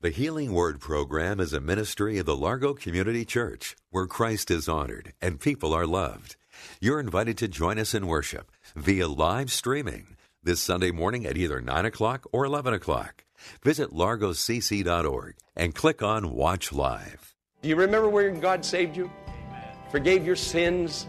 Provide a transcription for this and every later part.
The Healing Word program is a ministry of the Largo Community Church where Christ is honored and people are loved. You're invited to join us in worship via live streaming this Sunday morning at either 9 o'clock or 11 o'clock. Visit largocc.org and click on Watch Live. Do you remember where God saved you? Forgave your sins?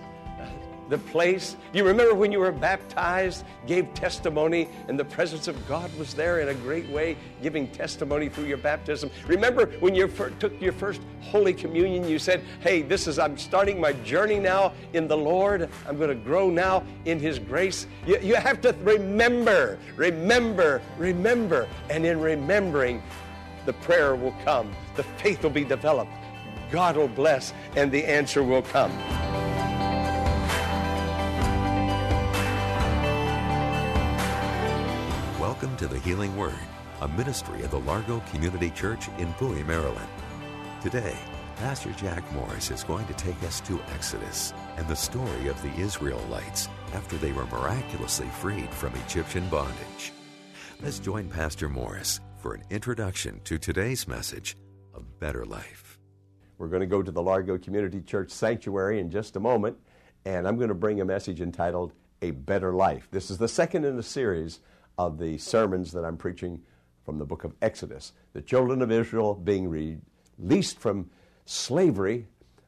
The place? You remember when you were baptized, gave testimony, and the presence of God was there in a great way, giving testimony through your baptism? Remember when you took your first Holy Communion, you said, Hey, this is, I'm starting my journey now in the Lord. I'm going to grow now in His grace. You, you have to remember, remember, remember. And in remembering, the prayer will come, the faith will be developed, God will bless, and the answer will come. Healing Word, a ministry of the Largo Community Church in Bowie, Maryland. Today, Pastor Jack Morris is going to take us to Exodus and the story of the Israelites after they were miraculously freed from Egyptian bondage. Let's join Pastor Morris for an introduction to today's message of Better Life. We're going to go to the Largo Community Church Sanctuary in just a moment, and I'm going to bring a message entitled A Better Life. This is the second in a series of the sermons that I'm preaching from the book of Exodus. The children of Israel being released from slavery,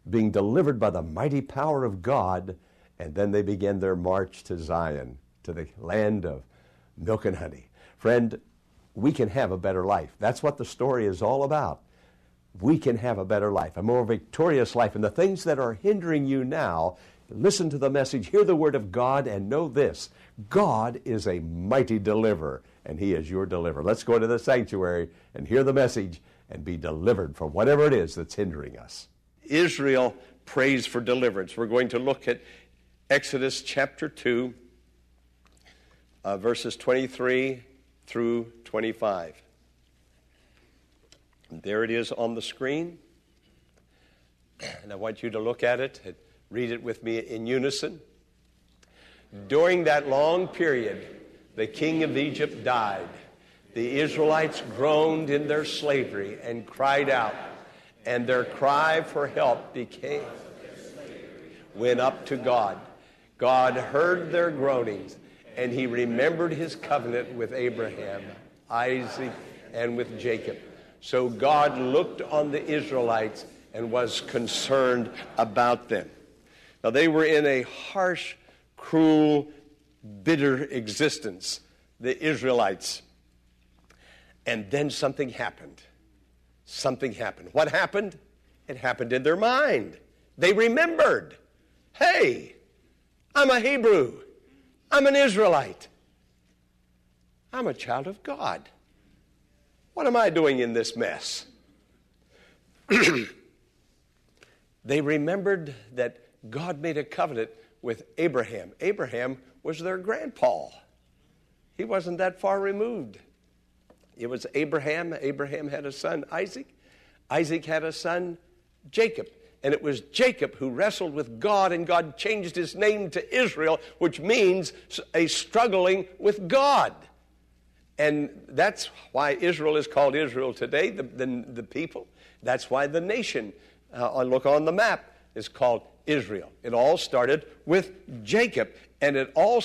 being delivered by the mighty power of God, and then they begin their march to Zion, to the land of milk and honey. Friend, we can have a better life. That's what the story is all about. We can have a better life, a more victorious life. And the things that are hindering you now, listen to the message, hear the word of God, and know this God is a mighty deliverer, and He is your deliverer. Let's go to the sanctuary and hear the message and be delivered from whatever it is that's hindering us. Israel prays for deliverance. We're going to look at Exodus chapter 2, uh, verses 23 through 25. And there it is on the screen. And I want you to look at it and read it with me in unison. During that long period, the king of Egypt died. The Israelites groaned in their slavery and cried out, and their cry for help became went up to God. God heard their groanings, and he remembered his covenant with Abraham, Isaac, and with Jacob. So God looked on the Israelites and was concerned about them. Now they were in a harsh cruel, bitter existence, the Israelites. And then something happened. Something happened. What happened? It happened in their mind. They remembered hey, I'm a Hebrew, I'm an Israelite, I'm a child of God. What am I doing in this mess? they remembered that God made a covenant with Abraham. Abraham was their grandpa. He wasn't that far removed. It was Abraham. Abraham had a son, Isaac. Isaac had a son, Jacob. And it was Jacob who wrestled with God, and God changed his name to Israel, which means a struggling with God. And that's why Israel is called Israel today, the, the, the people. That's why the nation, uh, look on the map, is called Israel. It all started with Jacob, and it all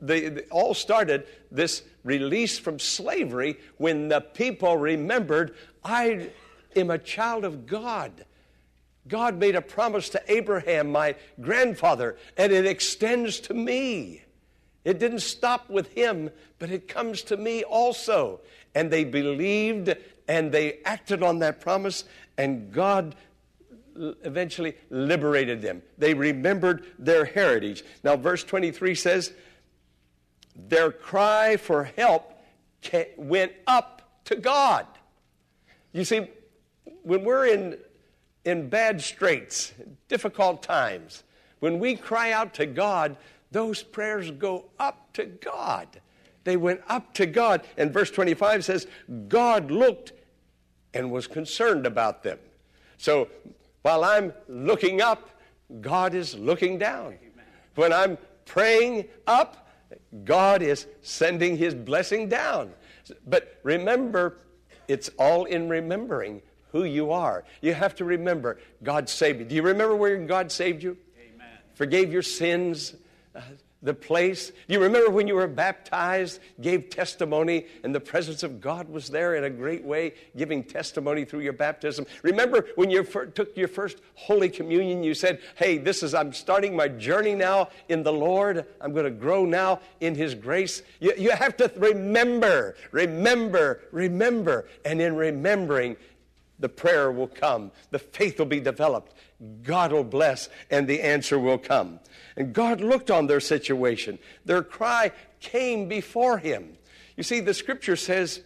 they, all started this release from slavery when the people remembered, I am a child of God. God made a promise to Abraham, my grandfather, and it extends to me. It didn't stop with him, but it comes to me also. And they believed and they acted on that promise, and God eventually liberated them. They remembered their heritage. Now, verse 23 says, Their cry for help went up to God. You see, when we're in, in bad straits, difficult times, when we cry out to God, those prayers go up to God. They went up to God. And verse 25 says, God looked and was concerned about them. So while I'm looking up, God is looking down. When I'm praying up, God is sending his blessing down. But remember, it's all in remembering who you are. You have to remember God saved you. Do you remember where God saved you? Amen. Forgave your sins, uh, the place. You remember when you were baptized, gave testimony, and the presence of God was there in a great way, giving testimony through your baptism? Remember when you first took your first Holy Communion, you said, Hey, this is, I'm starting my journey now in the Lord. I'm going to grow now in His grace. You, you have to remember, remember, remember. And in remembering, the prayer will come, the faith will be developed, God will bless, and the answer will come. And God looked on their situation. Their cry came before him. You see, the scripture says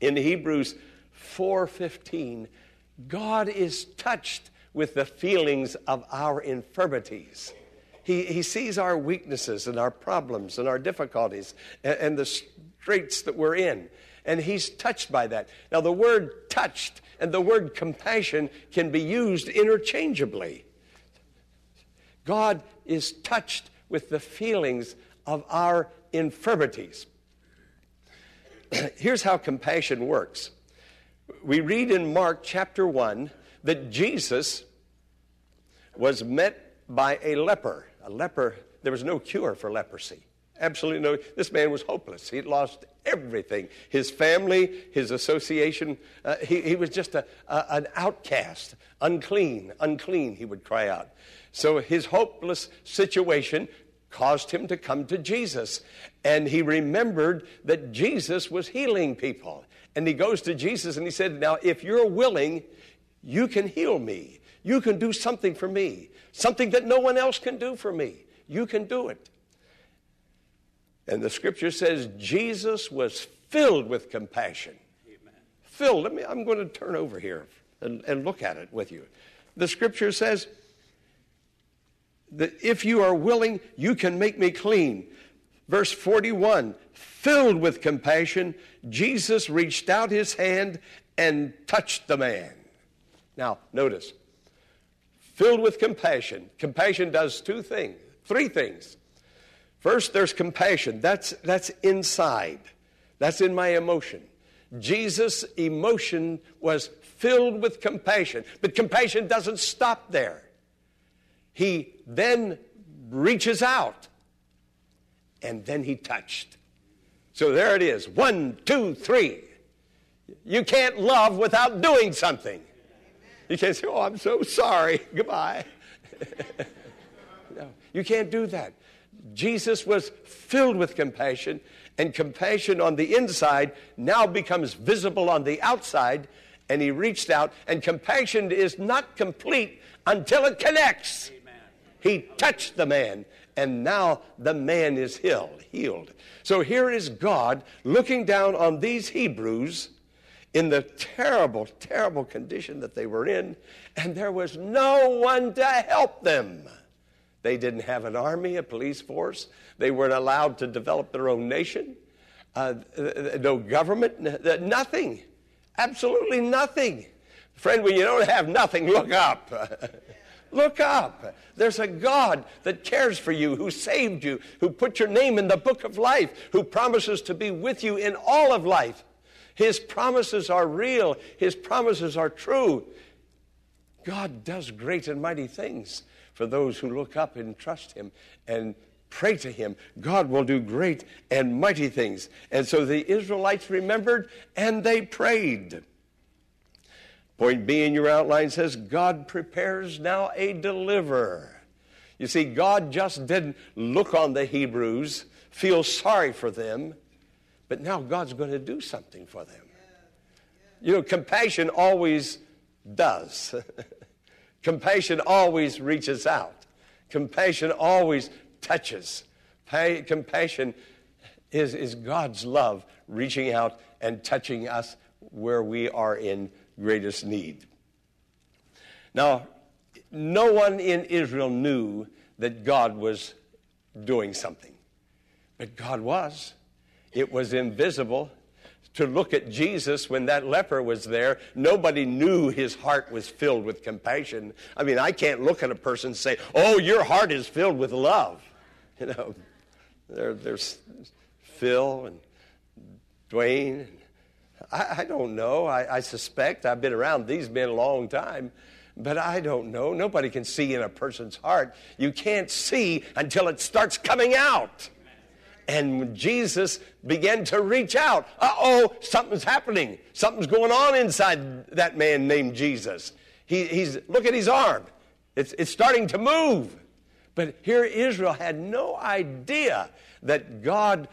in Hebrews 4:15, God is touched with the feelings of our infirmities. He, he sees our weaknesses and our problems and our difficulties and, and the straits that we're in. And he's touched by that. Now, the word touched and the word compassion can be used interchangeably. God is touched with the feelings of our infirmities. Here's how compassion works. We read in Mark chapter 1 that Jesus was met by a leper. A leper, there was no cure for leprosy. Absolutely no. This man was hopeless. He'd lost everything his family, his association. Uh, he, he, was just a, a, an outcast, unclean, unclean, he would cry out. So his hopeless situation caused him to come to Jesus. And he remembered that Jesus was healing people. And he goes to Jesus and he said, Now, if you're willing, you can heal me. You can do something for me, something that no one else can do for me. You can do it. And the scripture says Jesus was filled with compassion. Amen. Filled. Let me, I'm going to turn over here and, and look at it with you. The scripture says, that if you are willing, you can make me clean. Verse 41 filled with compassion, Jesus reached out his hand and touched the man. Now, notice, filled with compassion. Compassion does two things, three things. First, there's compassion. That's, that's inside, that's in my emotion. Jesus' emotion was filled with compassion, but compassion doesn't stop there. He then reaches out and then he touched. So there it is one, two, three. You can't love without doing something. You can't say, Oh, I'm so sorry. Goodbye. no, you can't do that. Jesus was filled with compassion, and compassion on the inside now becomes visible on the outside. And he reached out, and compassion is not complete until it connects. He touched the man, and now the man is healed. Healed. So here is God looking down on these Hebrews in the terrible, terrible condition that they were in, and there was no one to help them. They didn't have an army, a police force. They weren't allowed to develop their own nation. Uh, no government, nothing. Absolutely nothing. Friend, when you don't have nothing, look up. Look up. There's a God that cares for you, who saved you, who put your name in the book of life, who promises to be with you in all of life. His promises are real, His promises are true. God does great and mighty things for those who look up and trust Him and pray to Him. God will do great and mighty things. And so the Israelites remembered and they prayed. Point B in your outline says God prepares now a deliverer. You see, God just didn't look on the Hebrews, feel sorry for them, but now God's going to do something for them. You know, compassion always does. compassion always reaches out. Compassion always touches. compassion is, is God's love reaching out and touching us where we are in greatest need. Now, no one in Israel knew that God was doing something, but God was. It was invisible. To look at Jesus when that leper was there, nobody knew his heart was filled with compassion. I mean, I can't look at a person and say, Oh, your heart is filled with love. You know, there, there's Phil and Dwayne. And I, I don't know. I, I suspect. I've been around these men a long time. But I don't know. Nobody can see in a person's heart. You can't see until it starts coming out. And Jesus began to reach out, uh oh, something's happening. Something's going on inside that man named Jesus. He, he's, look at his arm. It's, it's starting to move. But here Israel had no idea that God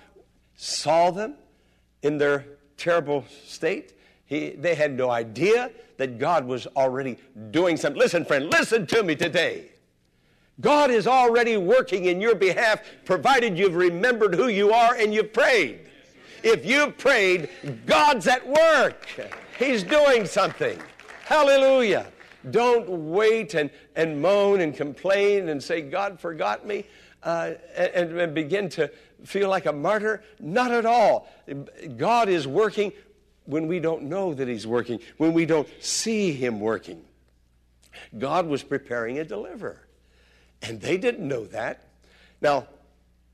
saw them in their terrible state. He, they had no idea that God was already doing something. Listen, friend, listen to me today. God is already working in your behalf, provided you've remembered who you are and you've prayed. If you've prayed, God's at work. He's doing something. Hallelujah. Don't wait and, and moan and complain and say, God forgot me, uh, and, and begin to feel like a martyr. Not at all. God is working when we don't know that He's working, when we don't see Him working. God was preparing a deliverer, and they didn't know that. Now,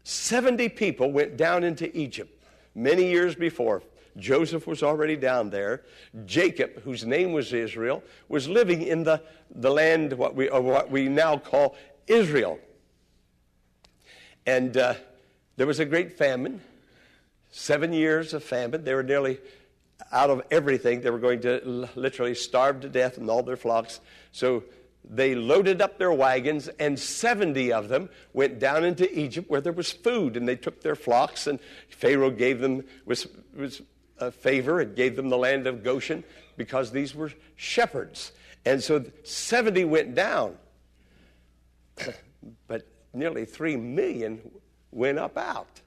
70 people went down into Egypt many years before. Joseph was already down there. Jacob, whose name was Israel, was living in the, the land what we, what we now call Israel. And uh, there was a great famine, seven years of famine. They were nearly out of everything. They were going to literally starve to death and all their flocks. So they loaded up their wagons, and 70 of them went down into Egypt where there was food. And they took their flocks, and Pharaoh gave them was, was a favor and gave them the land of Goshen because these were shepherds. And so 70 went down, but nearly 3 million went up out.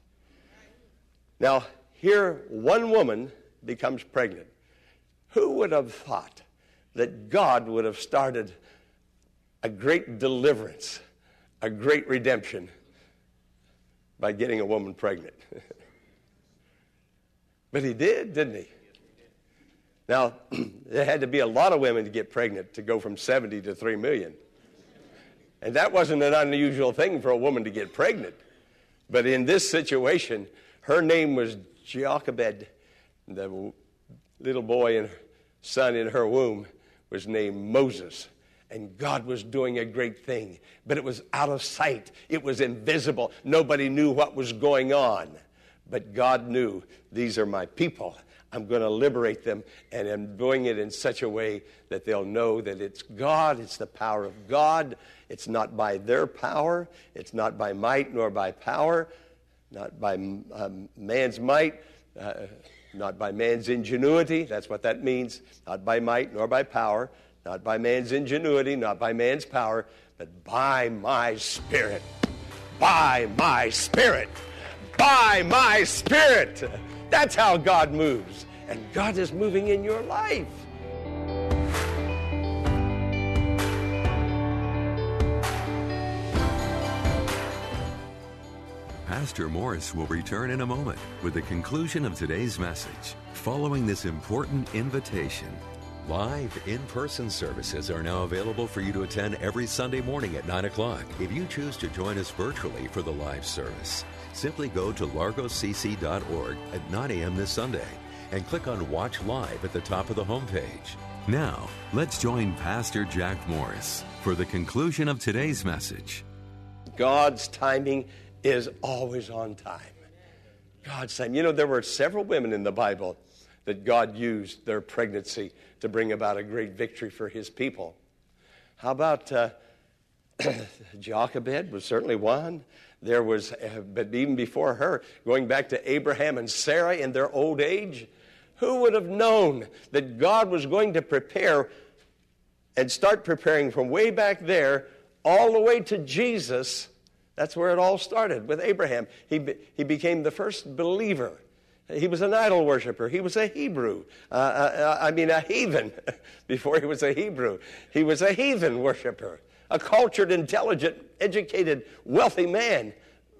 Now, here one woman becomes pregnant. Who would have thought that God would have started a great deliverance, a great redemption by getting a woman pregnant? but he did, didn't he? Now, there had to be a lot of women to get pregnant to go from 70 to 3 million. And that wasn't an unusual thing for a woman to get pregnant. But in this situation, her name was Jochebed. The little boy and son in her womb was named Moses. And God was doing a great thing, but it was out of sight. It was invisible. Nobody knew what was going on. But God knew these are my people. I'm going to liberate them, and I'm doing it in such a way that they'll know that it's God, it's the power of God. It's not by their power, it's not by might nor by power, not by um, man's might, uh, not by man's ingenuity. That's what that means. Not by might nor by power, not by man's ingenuity, not by man's power, but by my spirit. By my spirit. By my spirit. That's how God moves. And God is moving in your life. Pastor Morris will return in a moment with the conclusion of today's message. Following this important invitation, live in person services are now available for you to attend every Sunday morning at 9 o'clock. If you choose to join us virtually for the live service, simply go to largocc.org at 9 a.m. this Sunday and click on Watch Live at the top of the homepage. Now, let's join Pastor Jack Morris for the conclusion of today's message. God's timing is always on time. God's time. You know, there were several women in the Bible that God used their pregnancy to bring about a great victory for his people. How about uh, Jochebed was certainly one. There was, uh, but even before her, going back to Abraham and Sarah in their old age, who would have known that God was going to prepare and start preparing from way back there all the way to Jesus that's where it all started with Abraham. He, be, he became the first believer. He was an idol worshiper. He was a Hebrew. Uh, uh, I mean, a heathen before he was a Hebrew. He was a heathen worshiper, a cultured, intelligent, educated, wealthy man,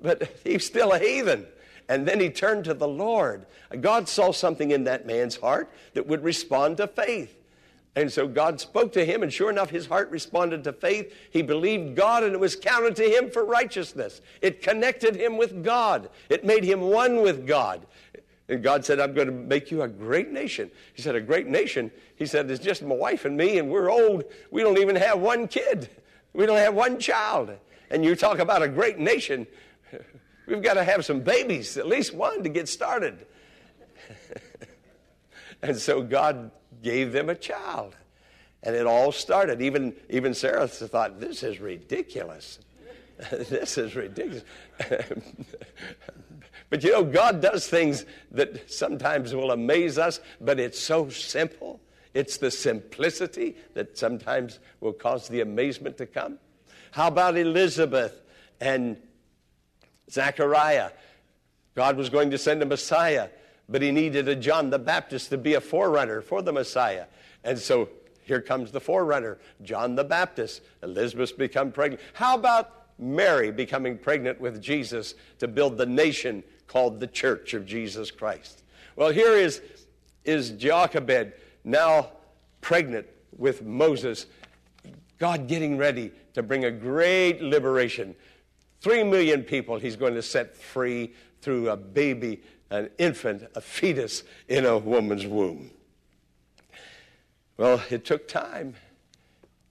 but he's still a heathen. And then he turned to the Lord. God saw something in that man's heart that would respond to faith. And so God spoke to him, and sure enough, his heart responded to faith. He believed God, and it was counted to him for righteousness. It connected him with God, it made him one with God. And God said, I'm going to make you a great nation. He said, A great nation? He said, It's just my wife and me, and we're old. We don't even have one kid, we don't have one child. And you talk about a great nation. We've got to have some babies, at least one, to get started. and so God gave them a child. And it all started. Even, even Sarah thought, this is ridiculous. this is ridiculous. But you know, God does things that sometimes will amaze us, but it's so simple. It's the simplicity that sometimes will cause the amazement to come. How about Elizabeth and Zechariah. God was going to send a Messiah, but he needed a John the Baptist to be a forerunner for the Messiah. And so here comes the forerunner, John the Baptist. Elizabeth's become pregnant. How about Mary becoming pregnant with Jesus to build the nation called the Church of Jesus Christ? Well, here is, is Jochebed now pregnant with Moses. God getting ready to bring a great liberation Three million people he's going to set free through a baby, an infant, a fetus in a woman's womb. Well, it took time.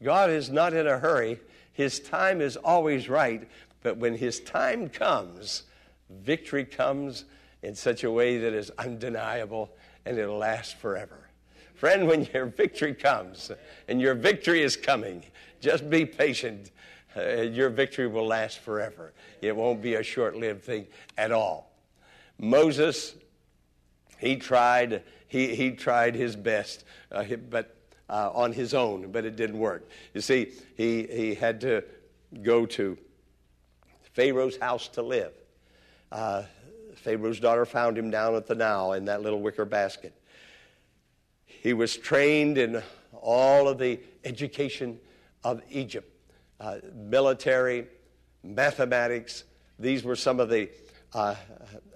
God is not in a hurry. His time is always right, but when his time comes, victory comes in such a way that is undeniable and it'll last forever. Friend, when your victory comes, and your victory is coming, just be patient uh, your victory will last forever. It won't be a short lived thing at all. Moses, he tried, he, he tried his best, uh, but uh, on his own, but it didn't work. You see, he, he had to go to Pharaoh's house to live. Uh, Pharaoh's daughter found him down at the Nile in that little wicker basket. He was trained in all of the education of Egypt uh, military, mathematics. These were some of the uh,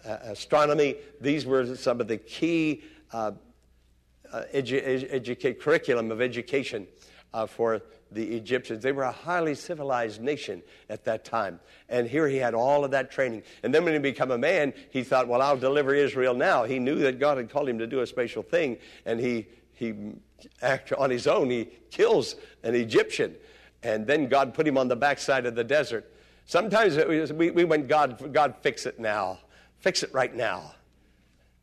uh astronomy. These were some of the key uh, uh, edu- edu- curriculum of education Uh, for the Egyptians. They were a highly civilized nation at that time. And here he had all of that training. And then when he became a man, he thought, well, I'll deliver Israel now. He knew that God had called him to do a special thing. And he, he on his own, he kills an Egyptian and then God put him on the backside of the desert. Sometimes was, we, we went, God, God, fix it now. Fix it right now.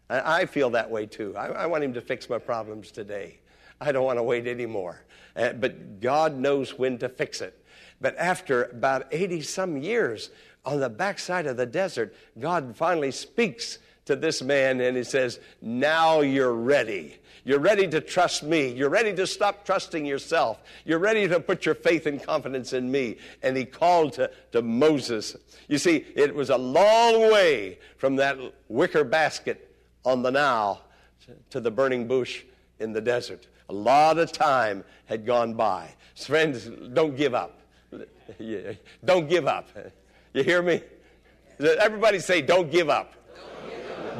I, I feel that way too. I, I, want him to fix my problems today. I don't want to wait anymore. Uh, but God knows when to fix it. But after about 80 some years on the backside of the desert, God finally speaks to this man and he says, Now you're ready. You're ready to trust me. You're ready to stop trusting yourself. You're ready to put your faith and confidence in me. And he called to, to Moses. You see, it was a long way from that wicker basket on the Nile to the burning bush in the desert. A lot of time had gone by. Friends, don't give up. Don't give up. You hear me? Everybody say, don't give up.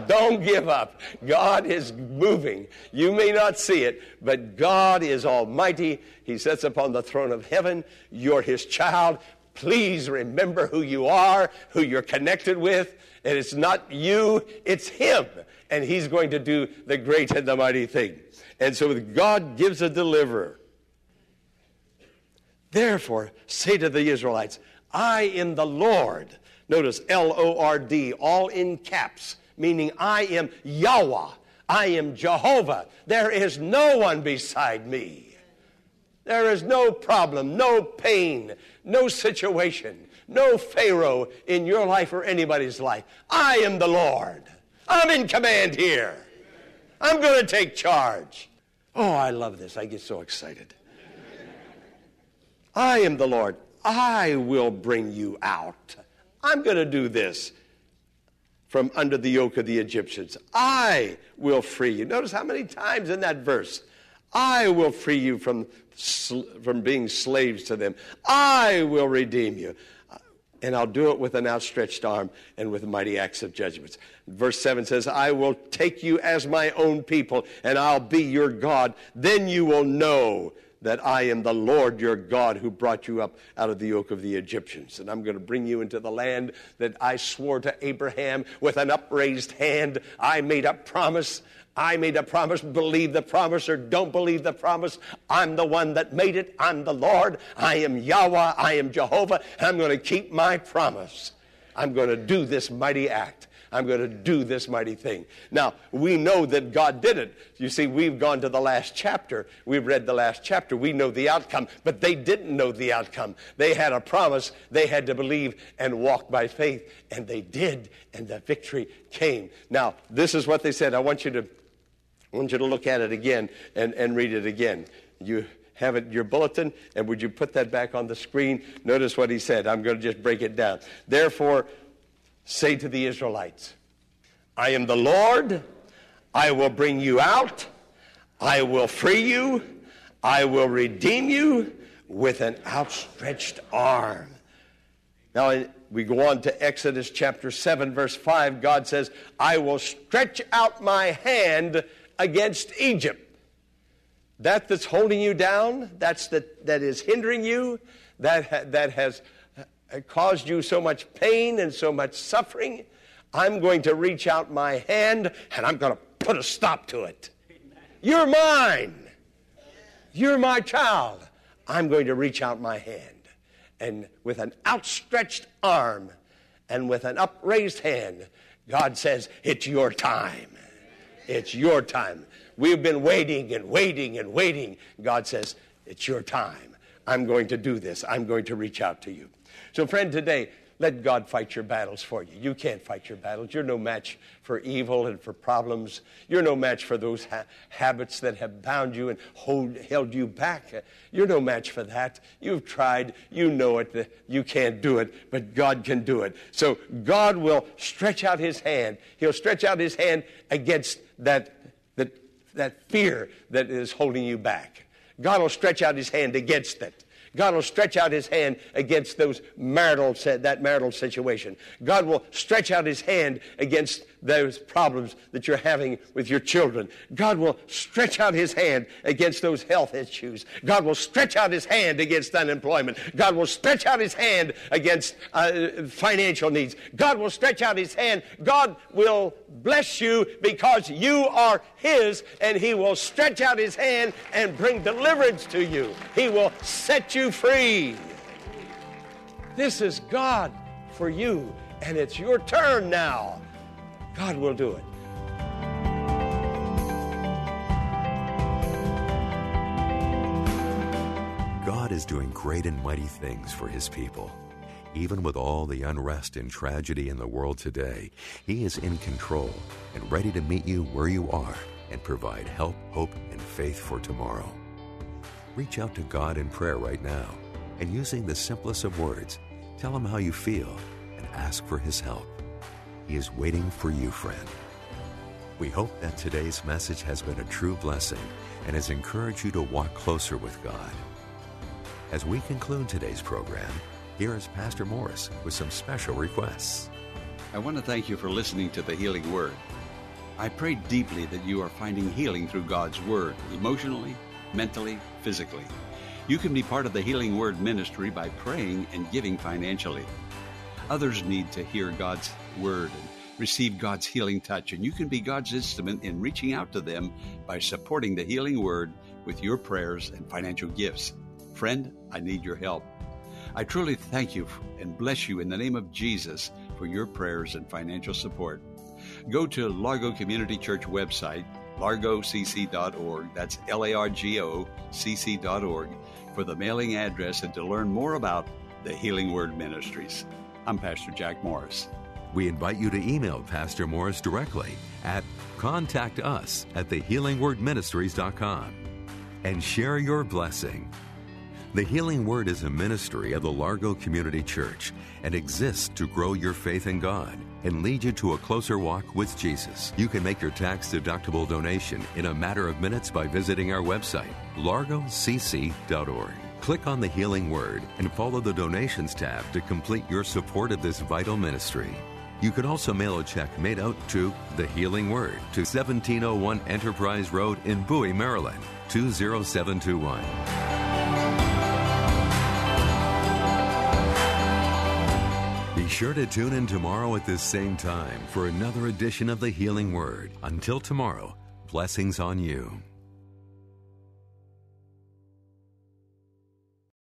Don't give up. God is moving. You may not see it, but God is almighty. He sits upon the throne of heaven. You're his child. Please remember who you are, who you're connected with. And it's not you, it's him. And he's going to do the great and the mighty thing. And so God gives a deliverer. Therefore, say to the Israelites, I am the Lord. Notice L O R D, all in caps meaning I am Yahweh. I am Jehovah. There is no one beside me. There is no problem, no pain, no situation, no Pharaoh in your life or anybody's life. I am the Lord. I'm in command here. I'm going to take charge. Oh, I love this. I get so excited. I am the Lord. I will bring you out. I'm going to do this. from under the yoke of the Egyptians. I will free you. Notice how many times in that verse, I will free you from, from being slaves to them. I will redeem you. And I'll do it with an outstretched arm and with mighty acts of judgments. Verse 7 says, I will take you as my own people, and I'll be your God. Then you will know that I am the Lord your God who brought you up out of the yoke of the Egyptians. And I'm going to bring you into the land that I swore to Abraham with an upraised hand. I made a promise. I made a promise. Believe the promise or don't believe the promise. I'm the one that made it. I'm the Lord. I am Yahweh. I am Jehovah. I'm going to keep my promise. I'm going to do this mighty act. I'm going to do this mighty thing. Now, we know that God did it. You see, we've gone to the last chapter. We've read the last chapter. We know the outcome, but they didn't know the outcome. They had a promise. They had to believe and walk by faith, and they did, and the victory came. Now, this is what they said. I want you to, I want you to look at it again and, and read it again. You have it your bulletin, and would you put that back on the screen? Notice what he said. I'm going to just break it down. Therefore, say to the Israelites, I am the Lord, I will bring you out, I will free you, I will redeem you with an outstretched arm. Now, we go on to Exodus chapter 7, verse 5. God says, I will stretch out my hand against Egypt. That that's holding you down, that's that, that is hindering you, that, that has uh, caused you so much pain and so much suffering, I'm going to reach out my hand and I'm going to put a stop to it. You're mine. You're my child. I'm going to reach out my hand. And with an outstretched arm and with an upraised hand, God says, It's your time. It's your time. We've been waiting and waiting and waiting. God says, It's your time. I'm going to do this. I'm going to reach out to you. So, friend, today, let God fight your battles for you. You can't fight your battles. You're no match for evil and for problems. You're no match for those ha- habits that have bound you and hold, held you back. You're no match for that. You've tried. You know it. You can't do it, but God can do it. So God will stretch out his hand. He'll stretch out his hand against that, that, that fear that is holding you back. God will stretch out his hand against it. God will stretch out his hand against those marital, that marital situation. God will stretch out his hand against those problems that you're having with your children. God will stretch out his hand against those health issues. God will stretch out his hand against unemployment. God will stretch out his hand against uh, financial needs. God will stretch out his hand. God will bless you because you are his, and he will stretch out his hand and bring deliverance to you. He will set you free. This is God for you, and it's your turn now. God will do it. God is doing great and mighty things for his people. Even with all the unrest and tragedy in the world today, He is in control and ready to meet you where you are and provide help, hope, and faith for tomorrow. Reach out to God in prayer right now and using the simplest of words, tell Him how you feel and ask for His help. He is waiting for you, friend. We hope that today's message has been a true blessing and has encouraged you to walk closer with God. As we conclude today's program, here is Pastor Morris with some special requests. I want to thank you for listening to the Healing Word. I pray deeply that you are finding healing through God's Word, emotionally, mentally, physically. You can be part of the Healing Word ministry by praying and giving financially. Others need to hear God's word and receive God's healing touch, and you can be God's instrument in reaching out to them by supporting the healing word with your prayers and financial gifts. Friend, I need your help. I truly thank you and bless you in the name of Jesus for your prayers and financial support. Go to Largo Community Church website, largocc.org, that's L A R G O C C.org, for the mailing address and to learn more about the Healing Word Ministries. I'm Pastor Jack Morris. We invite you to email Pastor Morris directly at contact us at thehealingwordministries.com and share your blessing. The Healing Word is a ministry of the Largo Community Church and exists to grow your faith in God and lead you to a closer walk with Jesus. You can make your tax deductible donation in a matter of minutes by visiting our website, largocc.org. Click on the Healing Word and follow the Donations tab to complete your support of this vital ministry. You can also mail a check made out to The Healing Word to 1701 Enterprise Road in Bowie, Maryland, 20721. Be sure to tune in tomorrow at this same time for another edition of The Healing Word. Until tomorrow, blessings on you.